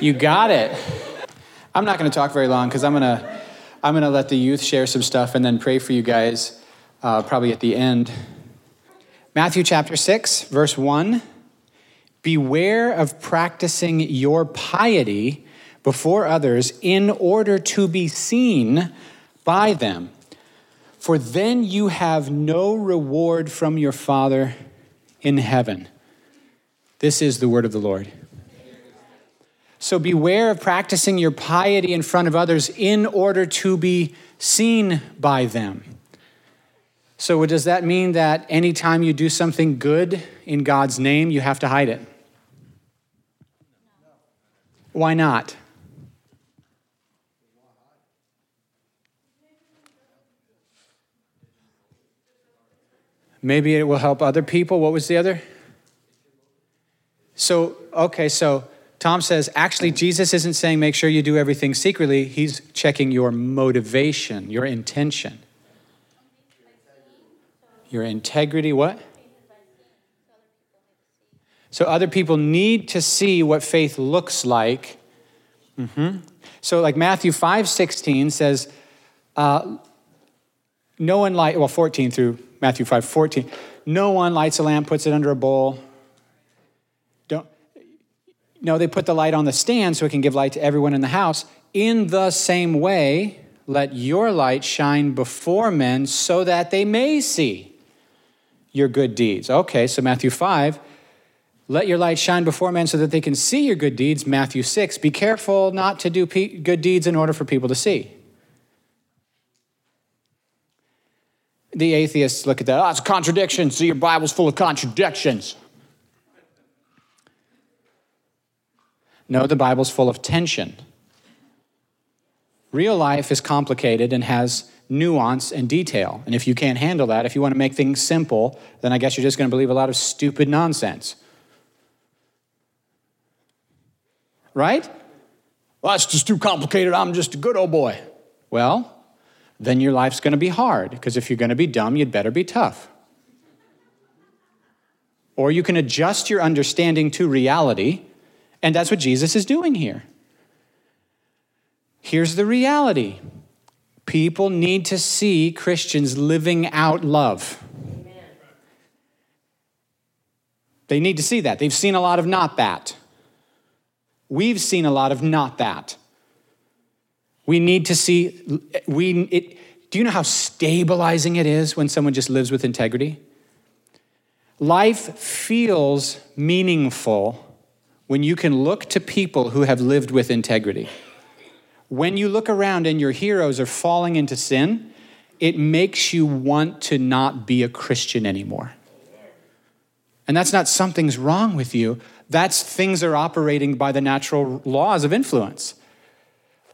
You got it. I'm not going to talk very long because I'm going to I'm going to let the youth share some stuff and then pray for you guys uh, probably at the end. Matthew chapter 6, verse 1 Beware of practicing your piety before others in order to be seen by them. For then you have no reward from your Father in heaven. This is the word of the Lord. So beware of practicing your piety in front of others in order to be seen by them. So, does that mean that anytime you do something good in God's name, you have to hide it? Why not? Maybe it will help other people. What was the other? So, okay, so Tom says, actually, Jesus isn't saying make sure you do everything secretly. He's checking your motivation, your intention. Your integrity, what? So other people need to see what faith looks like. Mm-hmm. So, like Matthew 5 16 says, uh, no one light, well, 14 through Matthew 5 14, no one lights a lamp, puts it under a bowl, no, they put the light on the stand so it can give light to everyone in the house. In the same way, let your light shine before men so that they may see your good deeds. Okay, so Matthew 5, let your light shine before men so that they can see your good deeds. Matthew 6, be careful not to do good deeds in order for people to see. The atheists look at that, oh, it's a contradiction. See, your Bible's full of contradictions. No, the Bible's full of tension. Real life is complicated and has nuance and detail. And if you can't handle that, if you want to make things simple, then I guess you're just going to believe a lot of stupid nonsense. Right? Well, that's just too complicated. I'm just a good old boy. Well, then your life's going to be hard because if you're going to be dumb, you'd better be tough. Or you can adjust your understanding to reality and that's what Jesus is doing here. Here's the reality people need to see Christians living out love. They need to see that. They've seen a lot of not that. We've seen a lot of not that. We need to see, we, it, do you know how stabilizing it is when someone just lives with integrity? Life feels meaningful when you can look to people who have lived with integrity. When you look around and your heroes are falling into sin, it makes you want to not be a Christian anymore. And that's not something's wrong with you, that's things are operating by the natural laws of influence.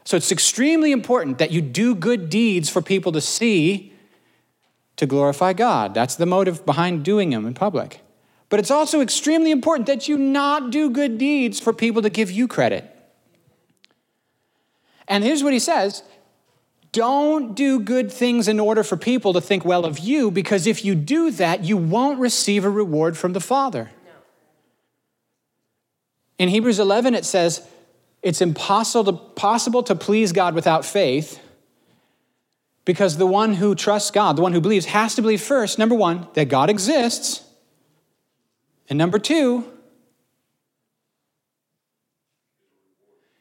So it's extremely important that you do good deeds for people to see to glorify God. That's the motive behind doing them in public. But it's also extremely important that you not do good deeds for people to give you credit. And here's what he says don't do good things in order for people to think well of you, because if you do that, you won't receive a reward from the Father. In Hebrews 11, it says, it's impossible to, possible to please God without faith because the one who trusts God, the one who believes, has to believe first, number one, that God exists, and number two,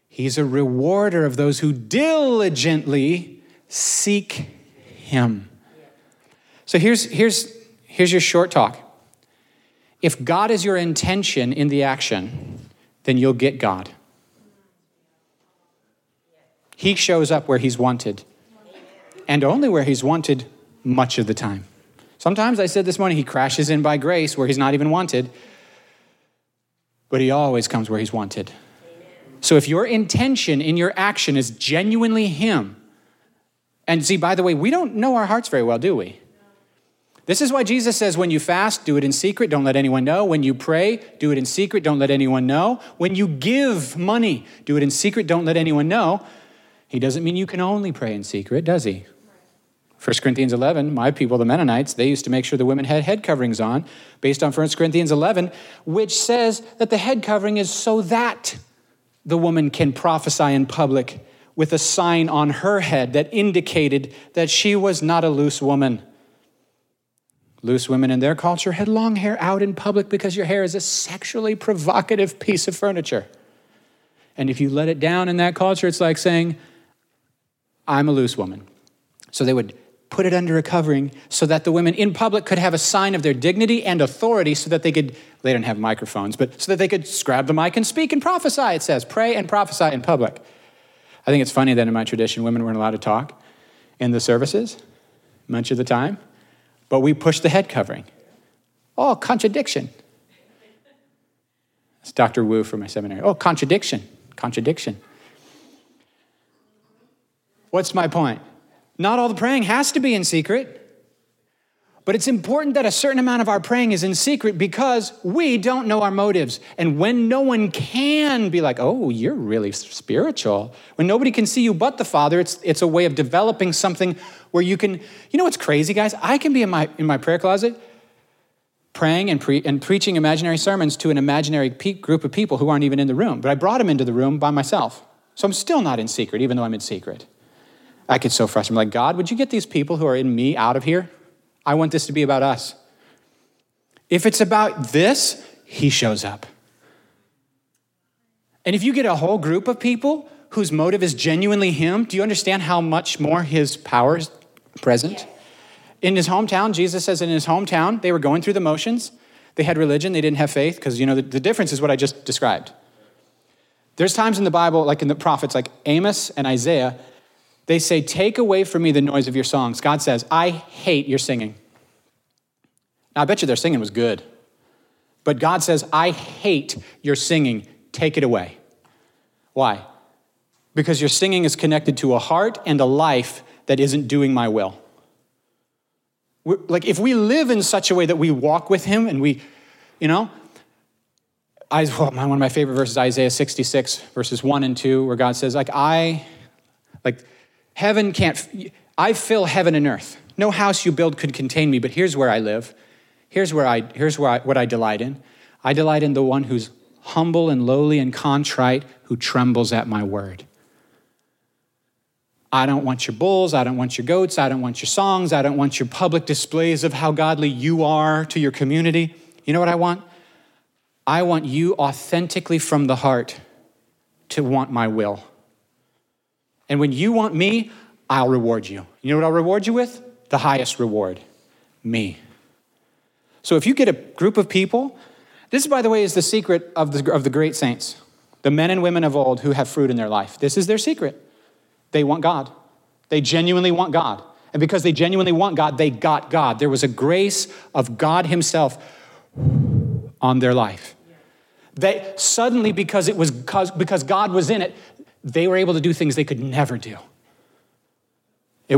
he's a rewarder of those who diligently seek him. So here's, here's, here's your short talk. If God is your intention in the action, then you'll get God. He shows up where he's wanted, and only where he's wanted much of the time. Sometimes I said this morning, he crashes in by grace where he's not even wanted, but he always comes where he's wanted. So if your intention in your action is genuinely him, and see, by the way, we don't know our hearts very well, do we? This is why Jesus says when you fast, do it in secret, don't let anyone know. When you pray, do it in secret, don't let anyone know. When you give money, do it in secret, don't let anyone know. He doesn't mean you can only pray in secret, does he? 1 Corinthians 11, my people, the Mennonites, they used to make sure the women had head coverings on, based on 1 Corinthians 11, which says that the head covering is so that the woman can prophesy in public with a sign on her head that indicated that she was not a loose woman. Loose women in their culture had long hair out in public because your hair is a sexually provocative piece of furniture. And if you let it down in that culture, it's like saying, I'm a loose woman. So they would put it under a covering so that the women in public could have a sign of their dignity and authority so that they could, they didn't have microphones, but so that they could grab the mic and speak and prophesy, it says. Pray and prophesy in public. I think it's funny that in my tradition, women weren't allowed to talk in the services much of the time. But we push the head covering. Oh, contradiction. It's Dr. Wu from my seminary. Oh, contradiction, contradiction. What's my point? Not all the praying has to be in secret. But it's important that a certain amount of our praying is in secret because we don't know our motives. And when no one can be like, oh, you're really spiritual, when nobody can see you but the Father, it's, it's a way of developing something where you can, you know what's crazy, guys? I can be in my, in my prayer closet praying and, pre- and preaching imaginary sermons to an imaginary pe- group of people who aren't even in the room, but I brought them into the room by myself. So I'm still not in secret, even though I'm in secret. I get so frustrated. I'm like, God, would you get these people who are in me out of here? I want this to be about us. If it's about this, he shows up. And if you get a whole group of people whose motive is genuinely him, do you understand how much more his power is present? In his hometown, Jesus says in his hometown, they were going through the motions. They had religion, they didn't have faith, because you know the, the difference is what I just described. There's times in the Bible, like in the prophets, like Amos and Isaiah, they say, Take away from me the noise of your songs. God says, I hate your singing. Now, I bet you their singing was good. But God says, I hate your singing. Take it away. Why? Because your singing is connected to a heart and a life that isn't doing my will. We're, like, if we live in such a way that we walk with Him and we, you know, I, one of my favorite verses, Isaiah 66, verses 1 and 2, where God says, like, I, like, Heaven can't, I fill heaven and earth. No house you build could contain me, but here's where I live. Here's, where I, here's where I, what I delight in. I delight in the one who's humble and lowly and contrite, who trembles at my word. I don't want your bulls. I don't want your goats. I don't want your songs. I don't want your public displays of how godly you are to your community. You know what I want? I want you authentically from the heart to want my will. And when you want me, I'll reward you. You know what I'll reward you with? The highest reward me. So if you get a group of people, this, by the way, is the secret of the, of the great saints, the men and women of old who have fruit in their life. This is their secret. They want God, they genuinely want God. And because they genuinely want God, they got God. There was a grace of God Himself on their life. They suddenly, because it was because God was in it, they were able to do things they could never do. It,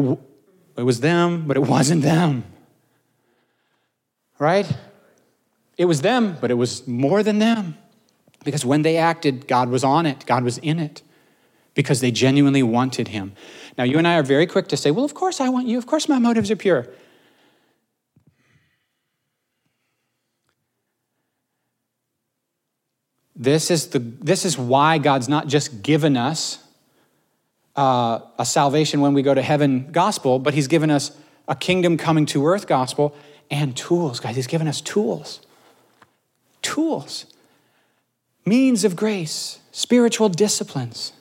it was them, but it wasn't them. Right? It was them, but it was more than them. Because when they acted, God was on it, God was in it, because they genuinely wanted Him. Now, you and I are very quick to say, well, of course I want you, of course my motives are pure. This is, the, this is why God's not just given us uh, a salvation when we go to heaven gospel, but He's given us a kingdom coming to earth gospel and tools, guys. He's given us tools. Tools. Means of grace, spiritual disciplines.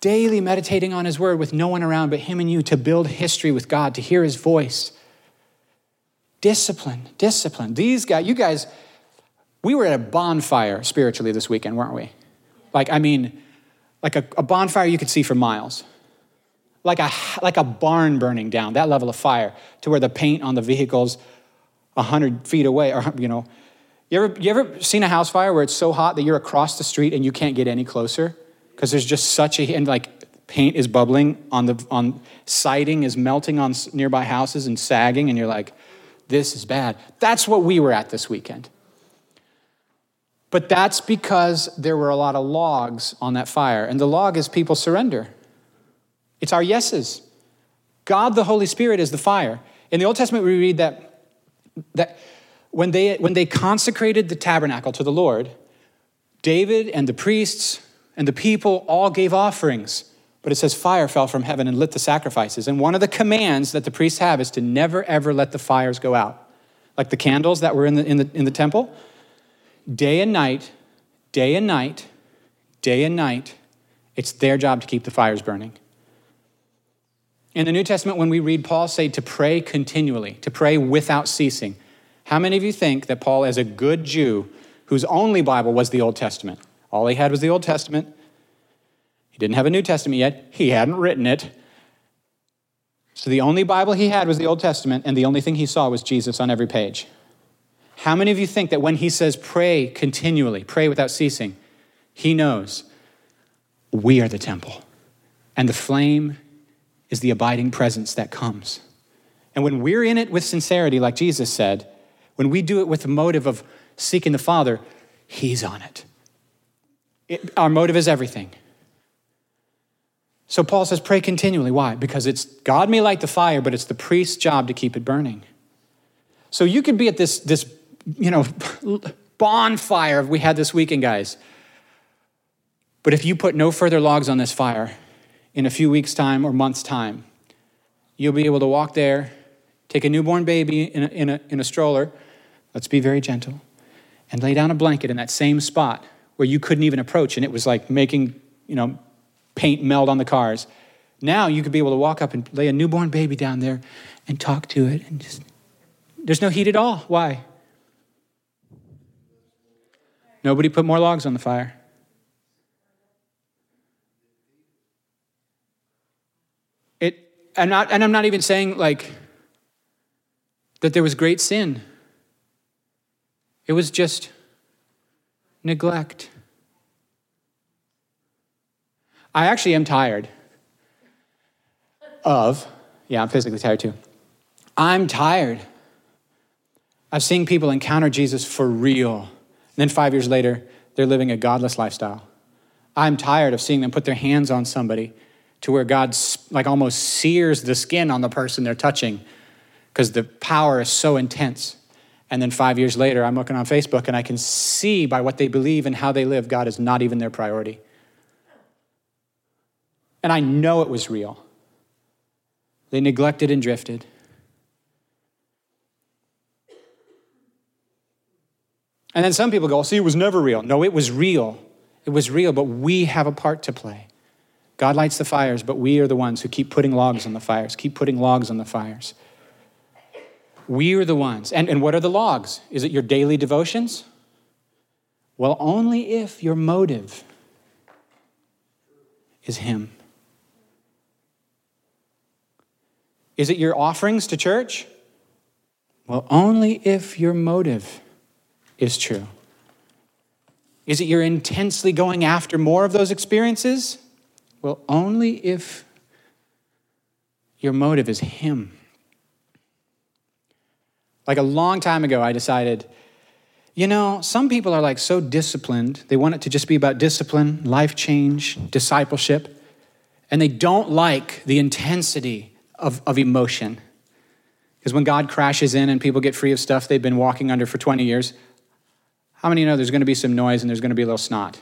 Daily meditating on His word with no one around but Him and you to build history with God, to hear His voice. Discipline, discipline. These guys, you guys, we were at a bonfire spiritually this weekend, weren't we? Like, I mean, like a, a bonfire you could see for miles. Like a, like a barn burning down, that level of fire, to where the paint on the vehicle's 100 feet away. Or, you know, you ever, you ever seen a house fire where it's so hot that you're across the street and you can't get any closer? Because there's just such a, and like paint is bubbling on the, on siding is melting on nearby houses and sagging, and you're like, this is bad. That's what we were at this weekend. But that's because there were a lot of logs on that fire. And the log is people surrender. It's our yeses. God, the Holy Spirit, is the fire. In the Old Testament, we read that, that when, they, when they consecrated the tabernacle to the Lord, David and the priests and the people all gave offerings. But it says fire fell from heaven and lit the sacrifices. And one of the commands that the priests have is to never, ever let the fires go out. Like the candles that were in the, in the, in the temple. Day and night, day and night, day and night, it's their job to keep the fires burning. In the New Testament, when we read Paul say to pray continually, to pray without ceasing, how many of you think that Paul, as a good Jew whose only Bible was the Old Testament, all he had was the Old Testament, he didn't have a New Testament yet, he hadn't written it. So the only Bible he had was the Old Testament, and the only thing he saw was Jesus on every page. How many of you think that when he says pray continually, pray without ceasing, he knows we are the temple, and the flame is the abiding presence that comes. And when we're in it with sincerity, like Jesus said, when we do it with the motive of seeking the Father, He's on it. it. Our motive is everything. So Paul says, pray continually. Why? Because it's God may light the fire, but it's the priest's job to keep it burning. So you could be at this, this you know, bonfire we had this weekend, guys. But if you put no further logs on this fire, in a few weeks' time or months' time, you'll be able to walk there, take a newborn baby in a, in a, in a stroller, Let's be very gentle. And lay down a blanket in that same spot where you couldn't even approach and it was like making, you know, paint meld on the cars. Now you could be able to walk up and lay a newborn baby down there and talk to it and just there's no heat at all. Why? Nobody put more logs on the fire. It I'm not and I'm not even saying like that there was great sin. It was just neglect. I actually am tired of, yeah, I'm physically tired too. I'm tired of seeing people encounter Jesus for real. And then five years later, they're living a godless lifestyle. I'm tired of seeing them put their hands on somebody to where God like almost sears the skin on the person they're touching because the power is so intense. And then five years later, I'm looking on Facebook and I can see by what they believe and how they live, God is not even their priority. And I know it was real. They neglected and drifted. And then some people go, see, it was never real. No, it was real. It was real, but we have a part to play. God lights the fires, but we are the ones who keep putting logs on the fires, keep putting logs on the fires. We are the ones. And, and what are the logs? Is it your daily devotions? Well, only if your motive is Him. Is it your offerings to church? Well, only if your motive is true. Is it you're intensely going after more of those experiences? Well, only if your motive is Him. Like a long time ago, I decided, you know, some people are like so disciplined. They want it to just be about discipline, life change, discipleship, and they don't like the intensity of, of emotion. Because when God crashes in and people get free of stuff they've been walking under for 20 years, how many know there's going to be some noise and there's going to be a little snot?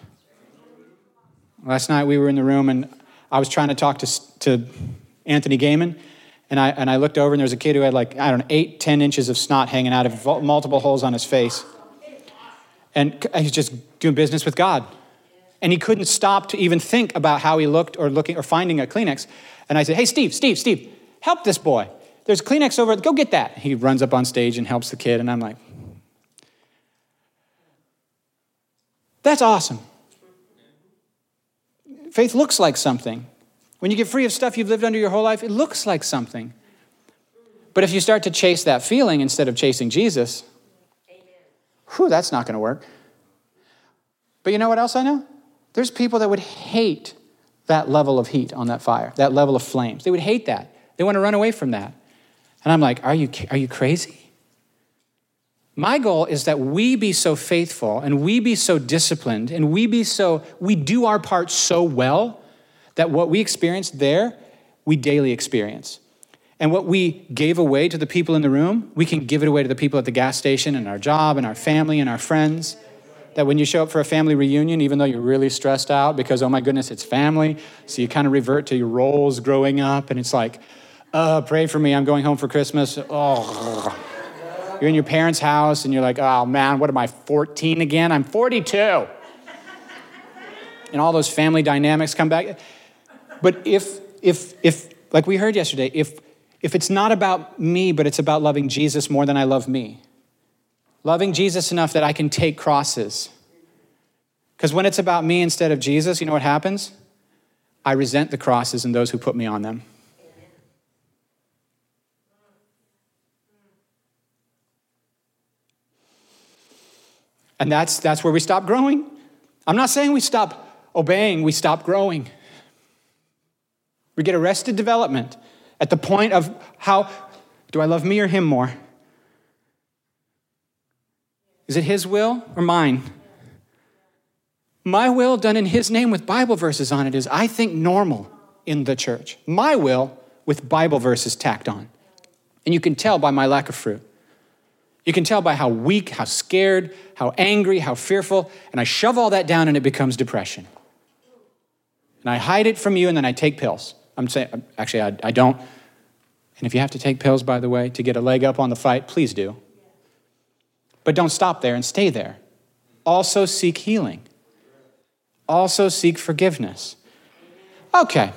Last night we were in the room and I was trying to talk to, to Anthony Gaiman, and I, and I looked over and there was a kid who had like, I don't know, eight, ten inches of snot hanging out of multiple holes on his face. And he's just doing business with God. And he couldn't stop to even think about how he looked or looking or finding a Kleenex. And I said, Hey, Steve, Steve, Steve, help this boy. There's Kleenex over, go get that. He runs up on stage and helps the kid. And I'm like, That's awesome. Faith looks like something. When you get free of stuff you've lived under your whole life, it looks like something. But if you start to chase that feeling instead of chasing Jesus, whew, that's not going to work. But you know what else I know? There's people that would hate that level of heat on that fire, that level of flames. They would hate that. They want to run away from that. And I'm like, are you, are you crazy? My goal is that we be so faithful and we be so disciplined and we be so, we do our part so well that what we experienced there, we daily experience. And what we gave away to the people in the room, we can give it away to the people at the gas station and our job and our family and our friends. that when you show up for a family reunion, even though you're really stressed out because, oh my goodness, it's family, so you kind of revert to your roles growing up, and it's like, uh, pray for me, I'm going home for Christmas. Oh. You're in your parents' house, and you're like, oh man, what am I, 14 again? I'm 42. And all those family dynamics come back. But if, if, if, like we heard yesterday, if, if it's not about me, but it's about loving Jesus more than I love me, loving Jesus enough that I can take crosses. Because when it's about me instead of Jesus, you know what happens? I resent the crosses and those who put me on them. And that's, that's where we stop growing. I'm not saying we stop obeying, we stop growing. We get arrested development at the point of how do I love me or him more? Is it his will or mine? My will done in his name with Bible verses on it is, I think, normal in the church. My will with Bible verses tacked on. And you can tell by my lack of fruit. You can tell by how weak, how scared, how angry, how fearful, and I shove all that down and it becomes depression. And I hide it from you and then I take pills. I'm saying, actually, I, I don't. And if you have to take pills, by the way, to get a leg up on the fight, please do. But don't stop there and stay there. Also seek healing. Also seek forgiveness. Okay,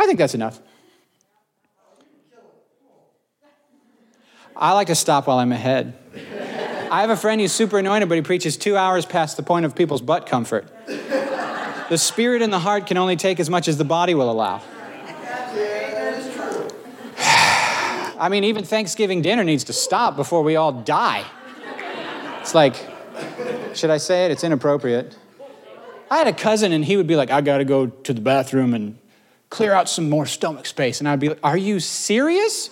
I think that's enough. I like to stop while I'm ahead. I have a friend who's super anointed, but he preaches two hours past the point of people's butt comfort. The spirit and the heart can only take as much as the body will allow. I mean, even Thanksgiving dinner needs to stop before we all die. It's like, should I say it? It's inappropriate. I had a cousin, and he would be like, I gotta go to the bathroom and clear out some more stomach space. And I'd be like, Are you serious?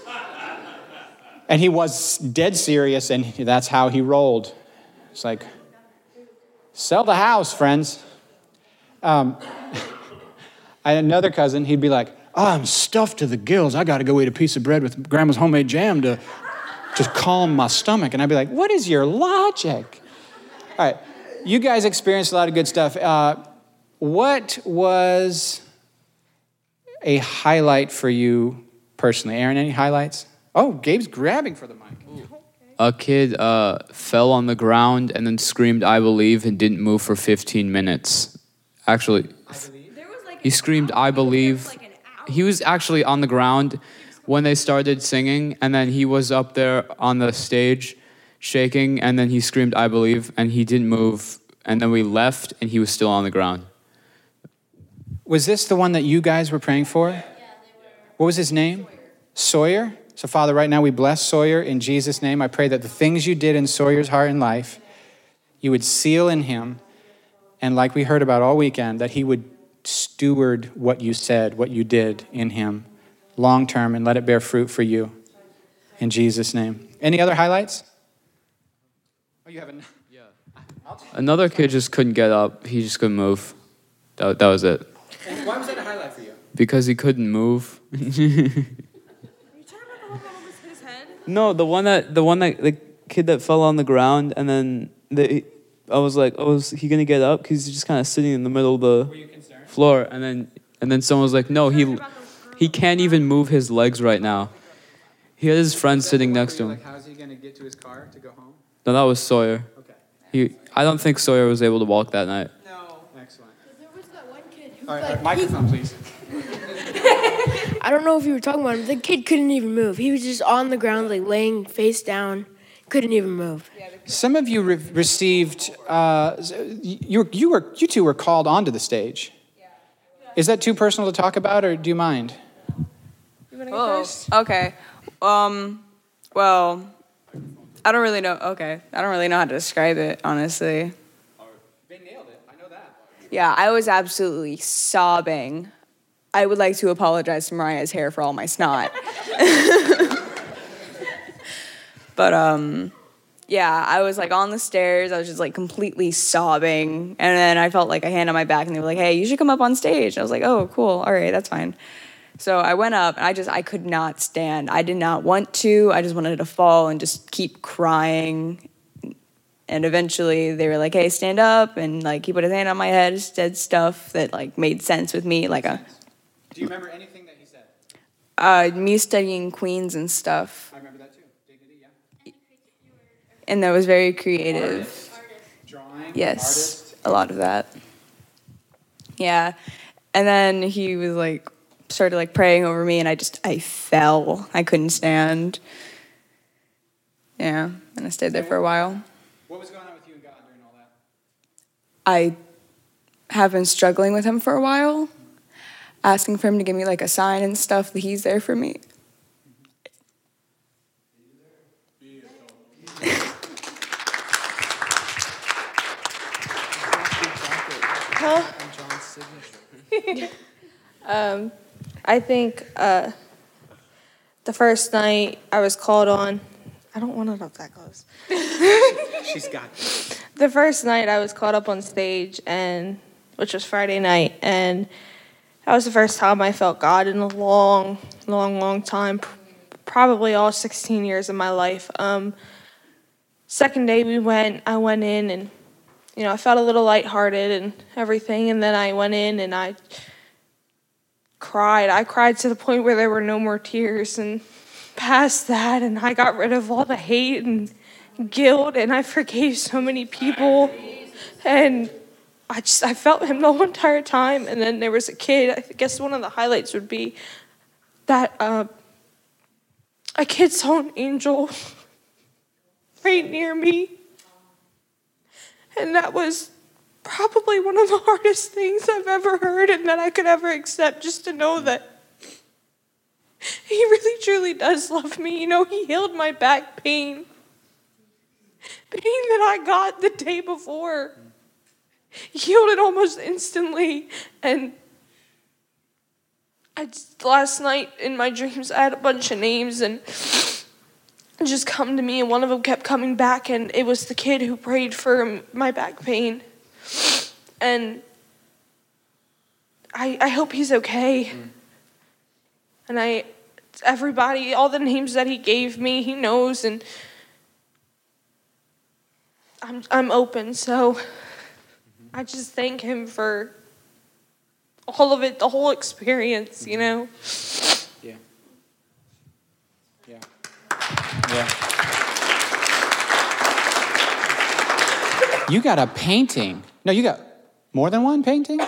And he was dead serious, and that's how he rolled. It's like, sell the house, friends. Um, I had another cousin, he'd be like, oh, I'm stuffed to the gills. I got to go eat a piece of bread with grandma's homemade jam to just calm my stomach. And I'd be like, what is your logic? All right, you guys experienced a lot of good stuff. Uh, what was a highlight for you personally? Aaron, any highlights? Oh, Gabe's grabbing for the mic. A kid uh, fell on the ground and then screamed, I believe, and didn't move for 15 minutes. Actually, he screamed, I believe. He was actually on the ground when they started singing, and then he was up there on the stage shaking, and then he screamed, I believe, and he didn't move. And then we left, and he was still on the ground. Was this the one that you guys were praying for? What was his name? Sawyer? So, Father, right now we bless Sawyer in Jesus' name. I pray that the things you did in Sawyer's heart and life, you would seal in him. And like we heard about all weekend, that he would steward what you said, what you did in him long term, and let it bear fruit for you. In Jesus' name. Any other highlights? Oh, you haven't? Yeah. Another kid just couldn't get up. He just couldn't move. That, that was it. And why was that a highlight for you? Because he couldn't move. No, the one that the one that the kid that fell on the ground, and then the, I was like, oh, is he gonna get up? Because he's just kind of sitting in the middle of the floor, and then and then someone was like, no, he he can't even move his legs right now. He had his friend sitting next to him. Like, how's he gonna get to his car to go home? No, that was Sawyer. Okay. He, I don't think Sawyer was able to walk that night. No. Excellent. There was that one kid who All right, uh, like, microphone, please. I don't know if you were talking about him. The kid couldn't even move. He was just on the ground, like laying face down, couldn't even move. Some of you re- received. Uh, you you were you two were called onto the stage. Is that too personal to talk about, or do you mind? Oh, okay. Um, well, I don't really know. Okay, I don't really know how to describe it, honestly. They nailed it. I know that. Yeah, I was absolutely sobbing. I would like to apologize to Mariah's hair for all my snot. but um, yeah, I was like on the stairs. I was just like completely sobbing, and then I felt like a hand on my back, and they were like, "Hey, you should come up on stage." I was like, "Oh, cool. All right, that's fine." So I went up, and I just I could not stand. I did not want to. I just wanted to fall and just keep crying. And eventually they were like, hey, stand up. And like he put his hand on my head, said stuff that like made sense with me. Like a, Do you remember anything that he said? uh, me studying Queens and stuff. I remember that too. Dignity, yeah. And that was very creative. Drawing. Yes, Artist. a lot of that. Yeah. And then he was like, started like praying over me, and I just, I fell. I couldn't stand. Yeah. And I stayed there for a while. What was going on with you and God during all that? I have been struggling with him for a while, asking for him to give me like a sign and stuff that he's there for me. Um, I think uh, the first night I was called on. I don't want it up that close. She's got this. The first night I was called up on stage, and which was Friday night, and that was the first time I felt God in a long, long, long time, probably all 16 years of my life. Um, second day we went, I went in, and you know I felt a little lighthearted and everything, and then I went in and I cried. I cried to the point where there were no more tears, and past that, and I got rid of all the hate and guilt, and I forgave so many people, and I just I felt him the whole entire time. And then there was a kid. I guess one of the highlights would be that uh, a kid saw an angel right near me, and that was probably one of the hardest things I've ever heard and that I could ever accept just to know that he really truly does love me. You know, he healed my back pain. Pain that I got the day before. It almost instantly. And I just, last night in my dreams, I had a bunch of names and just come to me, and one of them kept coming back, and it was the kid who prayed for my back pain and I I hope he's okay. Mm. And I everybody all the names that he gave me, he knows and I'm I'm open, so I just thank him for all of it, the whole experience, you know. Yeah. Yeah. Yeah. You got a painting. No, you got more than one painting?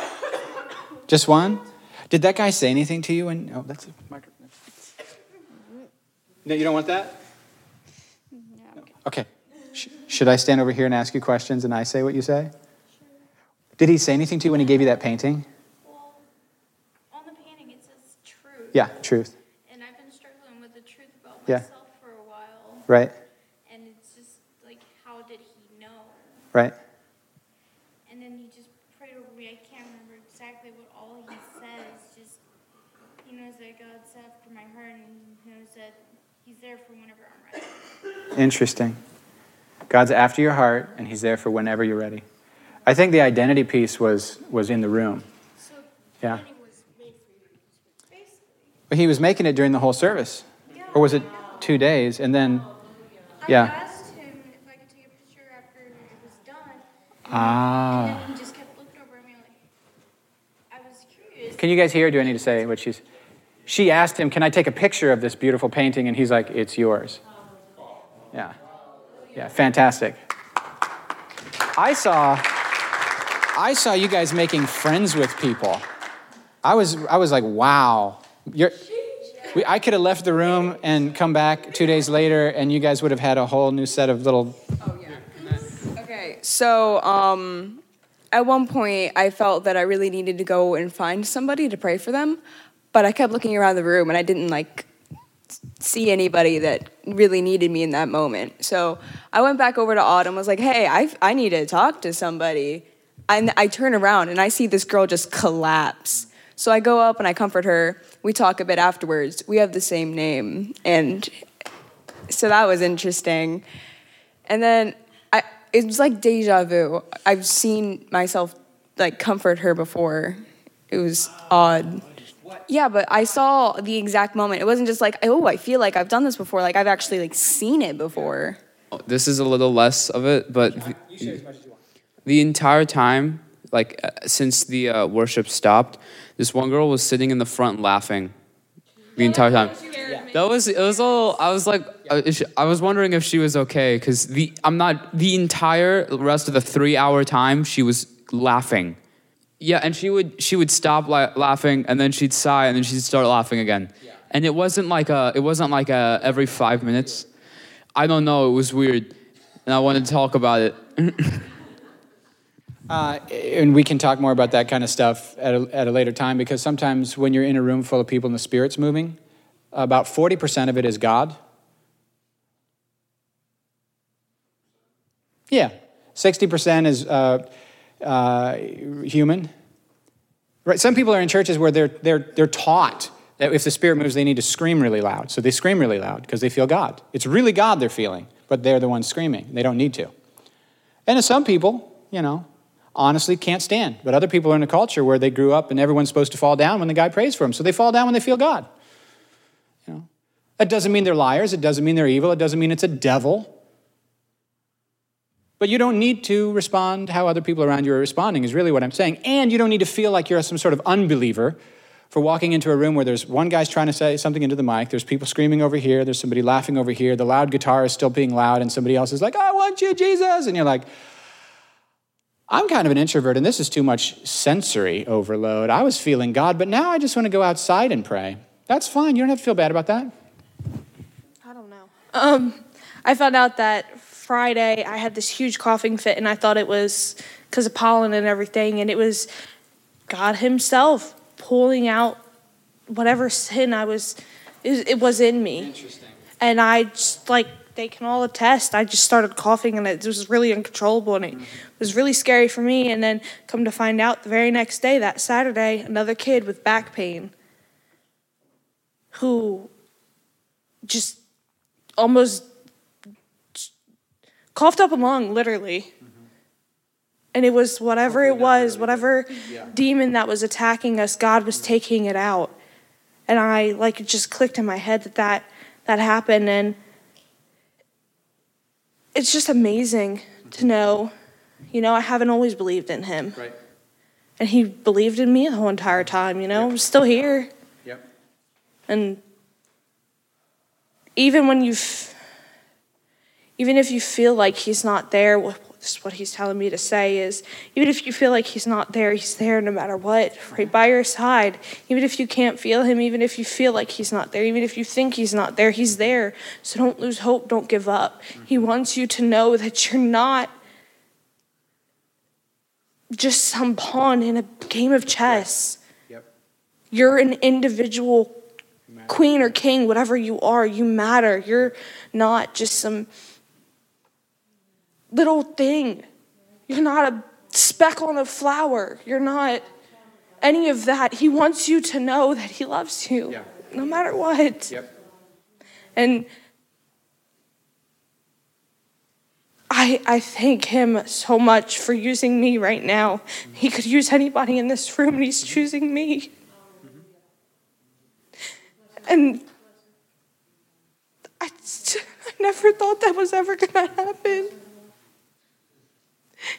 Just one? Did that guy say anything to you? And oh, that's a microphone. No, you don't want that? Okay. Sh- should I stand over here and ask you questions and I say what you say? Did he say anything to you when he gave you that painting? Well, on the painting it says truth. Yeah, truth. And I've been struggling with the truth about Yeah. myself for a while. Right? And it's just like, how did he know? Right? And then he just prayed over me. I can't remember exactly what all he says. Just he knows that God's after my heart, and he knows that He's there for whenever I'm ready. Interesting. God's after your heart, and He's there for whenever you're ready. I think the identity piece was was in the room. So Yeah. was made for you, basically. But he was making it during the whole service, or was it two days? And then, yeah. I asked him if I could take a picture after it was done, Ah. and then he just kept looking over at me like I was curious. Can you guys hear? Do I need to say what she's? She asked him, "Can I take a picture of this beautiful painting?" And he's like, "It's yours." Yeah. Yeah. Fantastic. I saw. I saw you guys making friends with people. I was. I was like, "Wow." You're. We, I could have left the room and come back two days later, and you guys would have had a whole new set of little. Oh, yeah. Okay, so um, at one point I felt that I really needed to go and find somebody to pray for them, but I kept looking around the room and I didn't like see anybody that really needed me in that moment. So I went back over to Autumn, was like, "Hey, I I need to talk to somebody." And I turn around and I see this girl just collapse. So I go up and I comfort her. We talk a bit afterwards. We have the same name, and so that was interesting. And then I, it was like deja vu. I've seen myself like comfort her before. It was odd. Yeah, but I saw the exact moment. It wasn't just like, oh, I feel like I've done this before. Like I've actually like seen it before. this is a little less of it, but the, the entire time, like uh, since the uh, worship stopped, this one girl was sitting in the front laughing the entire time. That was it was a little. I was like, uh, is she- I was wondering if she was okay because the I'm not the entire rest of the three hour time she was laughing. Yeah, and she would she would stop la- laughing and then she'd sigh and then she'd start laughing again. And it wasn't like a it wasn't like a every five minutes. I don't know. It was weird, and I wanted to talk about it. Uh, and we can talk more about that kind of stuff at a, at a later time because sometimes when you're in a room full of people and the Spirit's moving, about 40% of it is God. Yeah, 60% is uh, uh, human. Right? Some people are in churches where they're, they're, they're taught that if the Spirit moves, they need to scream really loud. So they scream really loud because they feel God. It's really God they're feeling, but they're the ones screaming. They don't need to. And to some people, you know, honestly can't stand. But other people are in a culture where they grew up and everyone's supposed to fall down when the guy prays for them. So they fall down when they feel God. You know, that doesn't mean they're liars. It doesn't mean they're evil. It doesn't mean it's a devil. But you don't need to respond how other people around you are responding, is really what I'm saying. And you don't need to feel like you're some sort of unbeliever for walking into a room where there's one guy's trying to say something into the mic, there's people screaming over here, there's somebody laughing over here, the loud guitar is still being loud, and somebody else is like, I want you, Jesus. And you're like, I'm kind of an introvert, and this is too much sensory overload. I was feeling God, but now I just want to go outside and pray. That's fine. You don't have to feel bad about that. I don't know. Um, I found out that Friday I had this huge coughing fit, and I thought it was because of pollen and everything, and it was God Himself pulling out whatever sin I was, it, it was in me. Interesting. And I just like they can all attest. I just started coughing, and it was really uncontrollable, and it was really scary for me. And then come to find out, the very next day, that Saturday, another kid with back pain, who just almost coughed up a lung, literally. And it was whatever it was, whatever demon that was attacking us, God was taking it out. And I, like, it just clicked in my head that that, that happened. And it's just amazing to know, you know, I haven't always believed in Him. Right. And He believed in me the whole entire time, you know, I'm still here. Yep. And even when you, even if you feel like he's not there, this is what he's telling me to say is, even if you feel like he's not there, he's there no matter what, right by your side. Even if you can't feel him, even if you feel like he's not there, even if you think he's not there, he's there. So don't lose hope, don't give up. He mm-hmm. wants you to know that you're not just some pawn in a game of chess. Yep. You're an individual queen or king, whatever you are, you matter. You're not just some little thing. You're not a speck on a flower. You're not any of that. He wants you to know that He loves you Yeah. no matter what. Yep. And I, I thank him so much for using me right now. He could use anybody in this room, and he's choosing me. And I, I never thought that was ever going to happen.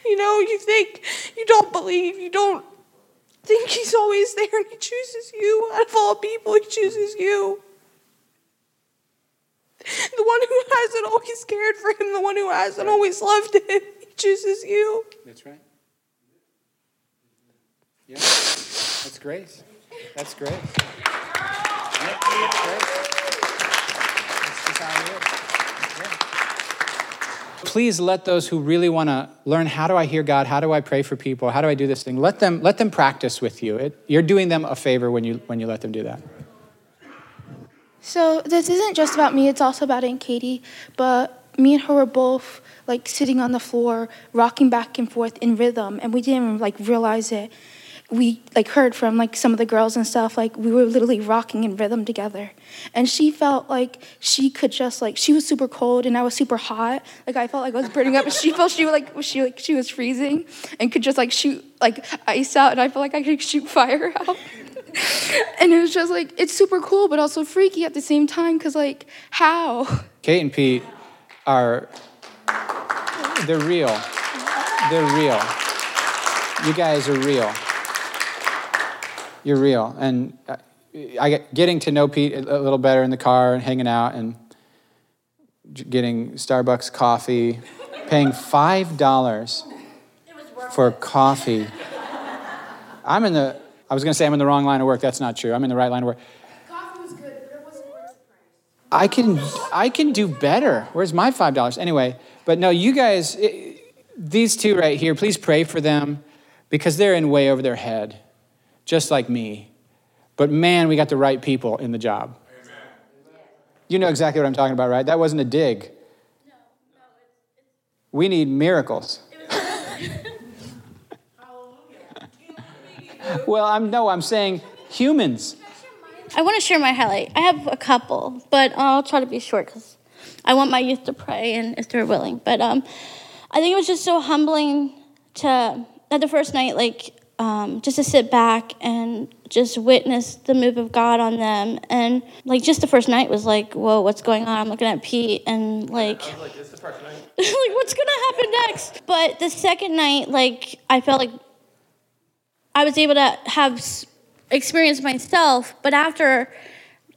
You know, you think, you don't believe, you don't think he's always there, and he chooses you. Out of all people, he chooses you. The one who hasn't always cared for him, the one who hasn't always loved him, he chooses you. That's right. Yeah. That's great. That's great. Yep, that's great. That's just how it is. Yeah. Please let those who really want to learn how do I hear God, how do I pray for people, how do I do this thing, let them let them practice with you. It, you're doing them a favor when you when you let them do that. So this isn't just about me, it's also about Aunt Katie. But me and her were both like sitting on the floor, rocking back and forth in rhythm, and we didn't like realize it. We like heard from like some of the girls and stuff, like we were literally rocking in rhythm together. And she felt like she could just like she was super cold and I was super hot. Like I felt like I was burning up. And she felt she like she like she was freezing and could just like shoot like ice out and I felt like I could shoot fire out. and it was just like it's super cool but also freaky at the same time because like how Kate and Pete are they're real. They're real. You guys are real. You're real. And I get getting to know Pete a little better in the car and hanging out and getting Starbucks coffee, paying five dollars for coffee. I'm in the. I was going to say I'm in the wrong line of work. That's not true. I'm in the right line of work. Coffee was good, but it wasn't worth the price. I can I can do better. Where's my five dollars anyway? But no, you guys, it, these two right here. Please pray for them because they're in way over their head, just like me. But man, we got the right people in the job. You know exactly what I'm talking about, right? That wasn't a dig. We need miracles. well, I'm no, I'm saying humans. I want to share my highlight. I have a couple, but I'll try to be short because I want my youth to pray and if they're willing. But um, I think it was just so humbling to at the first night, like um, just to sit back and just witness the move of God on them. And like just the first night was like, whoa, what's going on? I'm looking at Pete and like, like, this is the night. like what's gonna happen next? But the second night, like I felt like I was able to have experience myself. But after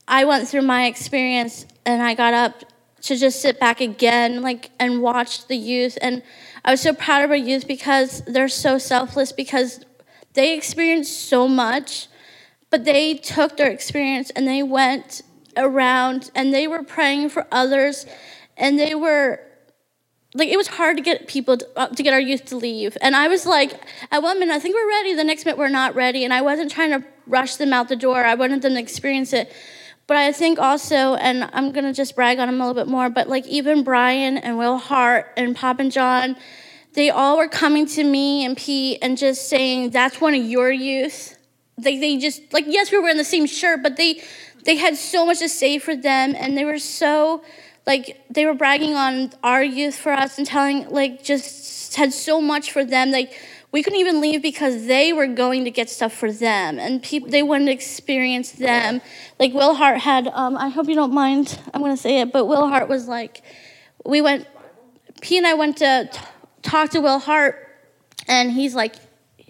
I went through my experience and I got up to just sit back again, like and watch the youth, and I was so proud of our youth because they're so selfless because they experienced so much, but they took their experience and they went around and they were praying for others, and they were like it was hard to get people to, uh, to get our youth to leave. And i was like at one minute i think we're ready. The next minute we're not ready. And i wasn't trying to rush them out the door. I wanted them to experience it. But i think also and i'm going to just brag on them a little bit more but like even brian and will hart and pop and john they all were coming to me and pete and just saying that's one of your youth. They, they just like yes we were wearing the same shirt but they they had so much to say for them and they were so like they were bragging on our youth for us and telling like just had so much for them. Like we couldn't even leave because they were going to get stuff for them and people they wanted to experience them. Like will hart had um, i hope you don't mind i'm going to say it but will hart was like we went p and i went to t- talk to will hart and he's like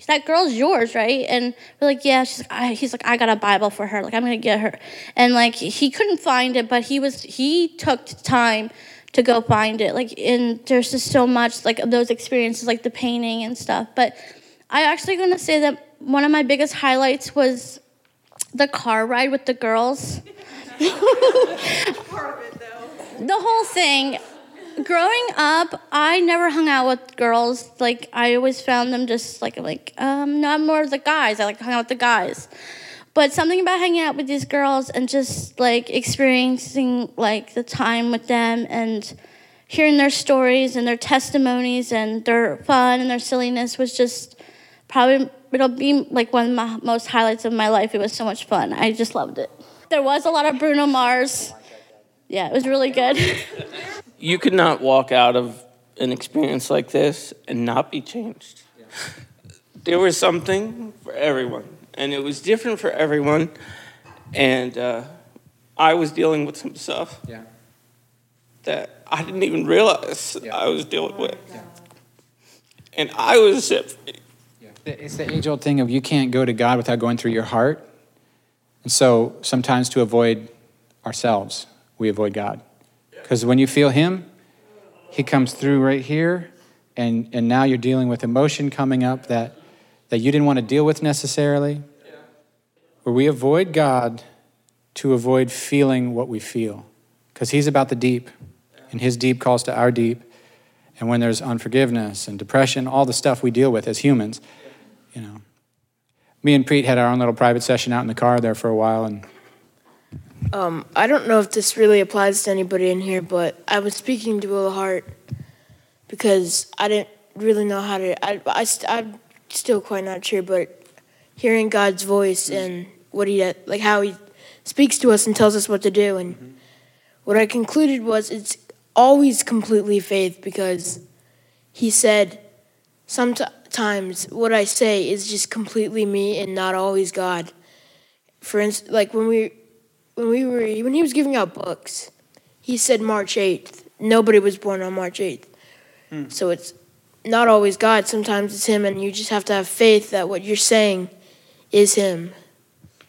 that girl's yours, right? And we're like, yeah. She's like, I, he's like, I got a Bible for her. Like, I'm gonna get her. And like, he couldn't find it, but he was he took time to go find it. Like, and there's just so much like those experiences, like the painting and stuff. But I actually gonna say that one of my biggest highlights was the car ride with the girls. the whole thing growing up i never hung out with girls. Like i always found them just like like um no i'm more the guys. I like to hang out with the guys. But something about hanging out with these girls and just like experiencing like the time with them and hearing their stories and their testimonies and their fun and their silliness was just probably it'll be like one of my most highlights of my life. It was so much fun. I just loved it. There was a lot of bruno mars yeah it was really good You could not walk out of an experience like this and not be changed. There was something for everyone, and it was different for everyone. And uh, I was dealing with some stuff Yeah. that I didn't even realize I was dealing with. And I was set free. It's the age old thing of you can't go to God without going through your heart. And so sometimes to avoid ourselves, we avoid God. Because when you feel Him, He comes through right here, and, and now you're dealing with emotion coming up that, that you didn't want to deal with necessarily. Where we avoid God to avoid feeling what we feel. Because He's about the deep, and His deep calls to our deep. And when there's unforgiveness and depression, all the stuff we deal with as humans, you know. Me and Preet had our own little private session out in the car there for a while, and Um, I don't know if this really applies to anybody in here, but I was speaking to Will Hart because I didn't really know how to. I, I, st- I'm still quite not sure, but hearing God's voice and what he like how he speaks to us and tells us what to do, and what I concluded was it's always completely faith because he said sometimes what I say is just completely me and not always God. For instance, like when we when we were when he was giving out books, he said March eighth. Nobody was born on March eighth, hmm. So it's not always God. Sometimes it's Him, and you just have to have faith that what you're saying is Him.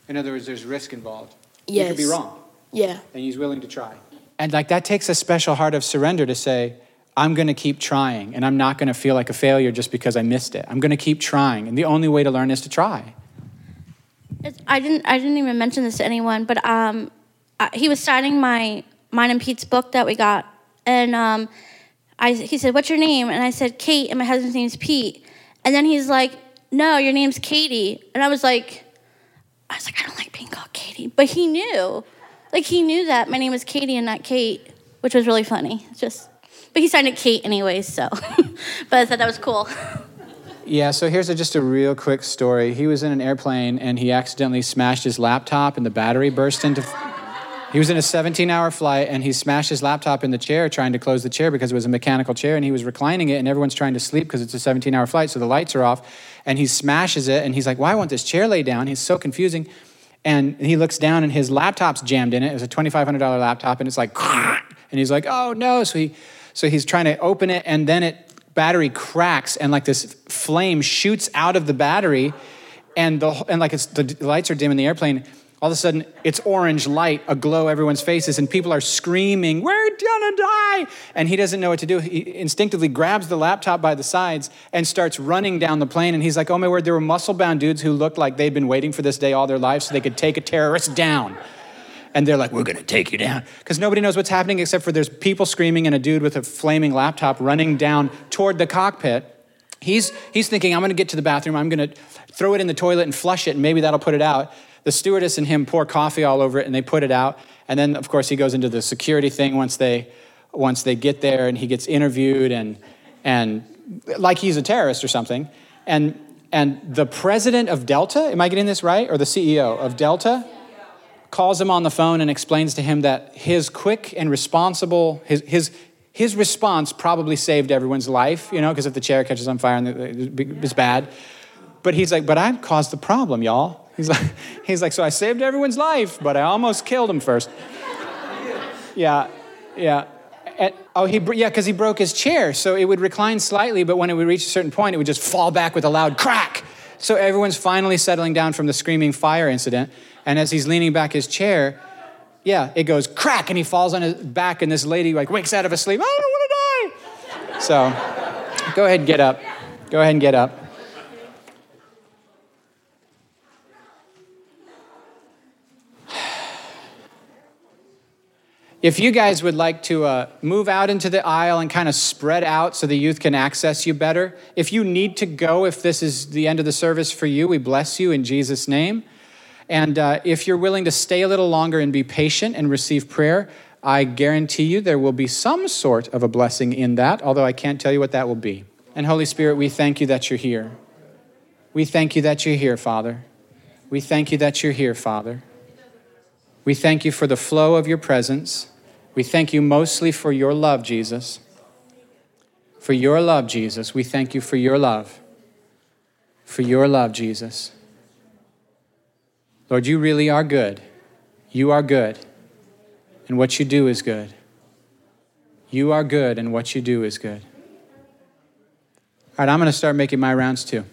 In other words, there's risk involved. Yes. You could be wrong, Yeah. and he's willing to try. And like that takes a special heart of surrender to say, I'm going to keep trying, and I'm not going to feel like a failure just because I missed it. I'm going to keep trying, and the only way to learn is to try. I didn't. I didn't even mention this to anyone, but um, I, he was signing my mine and Pete's book that we got, and um, I he said, "What's your name?" And I said, "Kate," and my husband's name's Pete. And then he's like, "No, your name's Katie." And I was like, I was like, I don't like being called Katie, but he knew, like he knew that my name was Katie and not Kate, which was really funny. It's just, but he signed it Kate anyways, so. but I thought that was cool. Yeah, so here's a, just a real quick story. He was in an airplane and he accidentally smashed his laptop and the battery burst into. He was in a 17 hour flight and he smashed his laptop in the chair trying to close the chair because it was a mechanical chair and he was reclining it and everyone's trying to sleep because it's a 17 hour flight, so the lights are off. And he smashes it and he's like, Why won't this chair lay down? He's so confusing. And he looks down and his laptop's jammed in it. It was a $2,500 laptop and it's like, and he's like, Oh no. So, he, so he's trying to open it and then it battery cracks and like this flame shoots out of the battery and the and like it's the lights are dim in the airplane. All of a sudden it's orange light aglow everyone's faces and people are screaming we're gonna die! And he doesn't know what to do. He instinctively grabs the laptop by the sides and starts running down the plane and he's like oh my word there were muscle bound dudes who looked like they'd been waiting for this day all their lives so they could take a terrorist down and they're like, we're gonna take you down. Because nobody knows what's happening except for there's people screaming and a dude with a flaming laptop running down toward the cockpit. He's, he's thinking, I'm gonna get to the bathroom, I'm gonna throw it in the toilet and flush it, and maybe that'll put it out. The stewardess and him pour coffee all over it and they put it out. And then, of course, he goes into the security thing once they, once they get there and he gets interviewed and, and like he's a terrorist or something. And, and the president of Delta, am I getting this right? Or the CEO of Delta? Calls him on the phone and explains to him that his quick and responsible, his, his, his response probably saved everyone's life, you know, because if the chair catches on fire, and it's bad. But he's like, but I caused the problem, y'all. He's like, he's like, so I saved everyone's life, but I almost killed him first. Yeah, yeah. And, oh, he yeah, because he broke his chair, so it would recline slightly, but when it would reach a certain point, it would just fall back with a loud crack. So everyone's finally settling down from the screaming fire incident. And as he's leaning back his chair, yeah, it goes crack and he falls on his back, and this lady like wakes out of a sleep. I don't want to die. So go ahead and get up. Go ahead and get up. If you guys would like to uh, move out into the aisle and kind of spread out so the youth can access you better, if you need to go, if this is the end of the service for you, we bless you in Jesus' name. And uh, if you're willing to stay a little longer and be patient and receive prayer, I guarantee you there will be some sort of a blessing in that, although I can't tell you what that will be. And Holy Spirit, we thank you that you're here. We thank you that you're here, Father. We thank you that you're here, Father. We thank you for the flow of your presence. We thank you mostly for your love, Jesus. For your love, Jesus. We thank you for your love. For your love, Jesus. Lord, you really are good. You are good, and what you do is good. You are good, and what you do is good. All right, I'm going to start making my rounds too.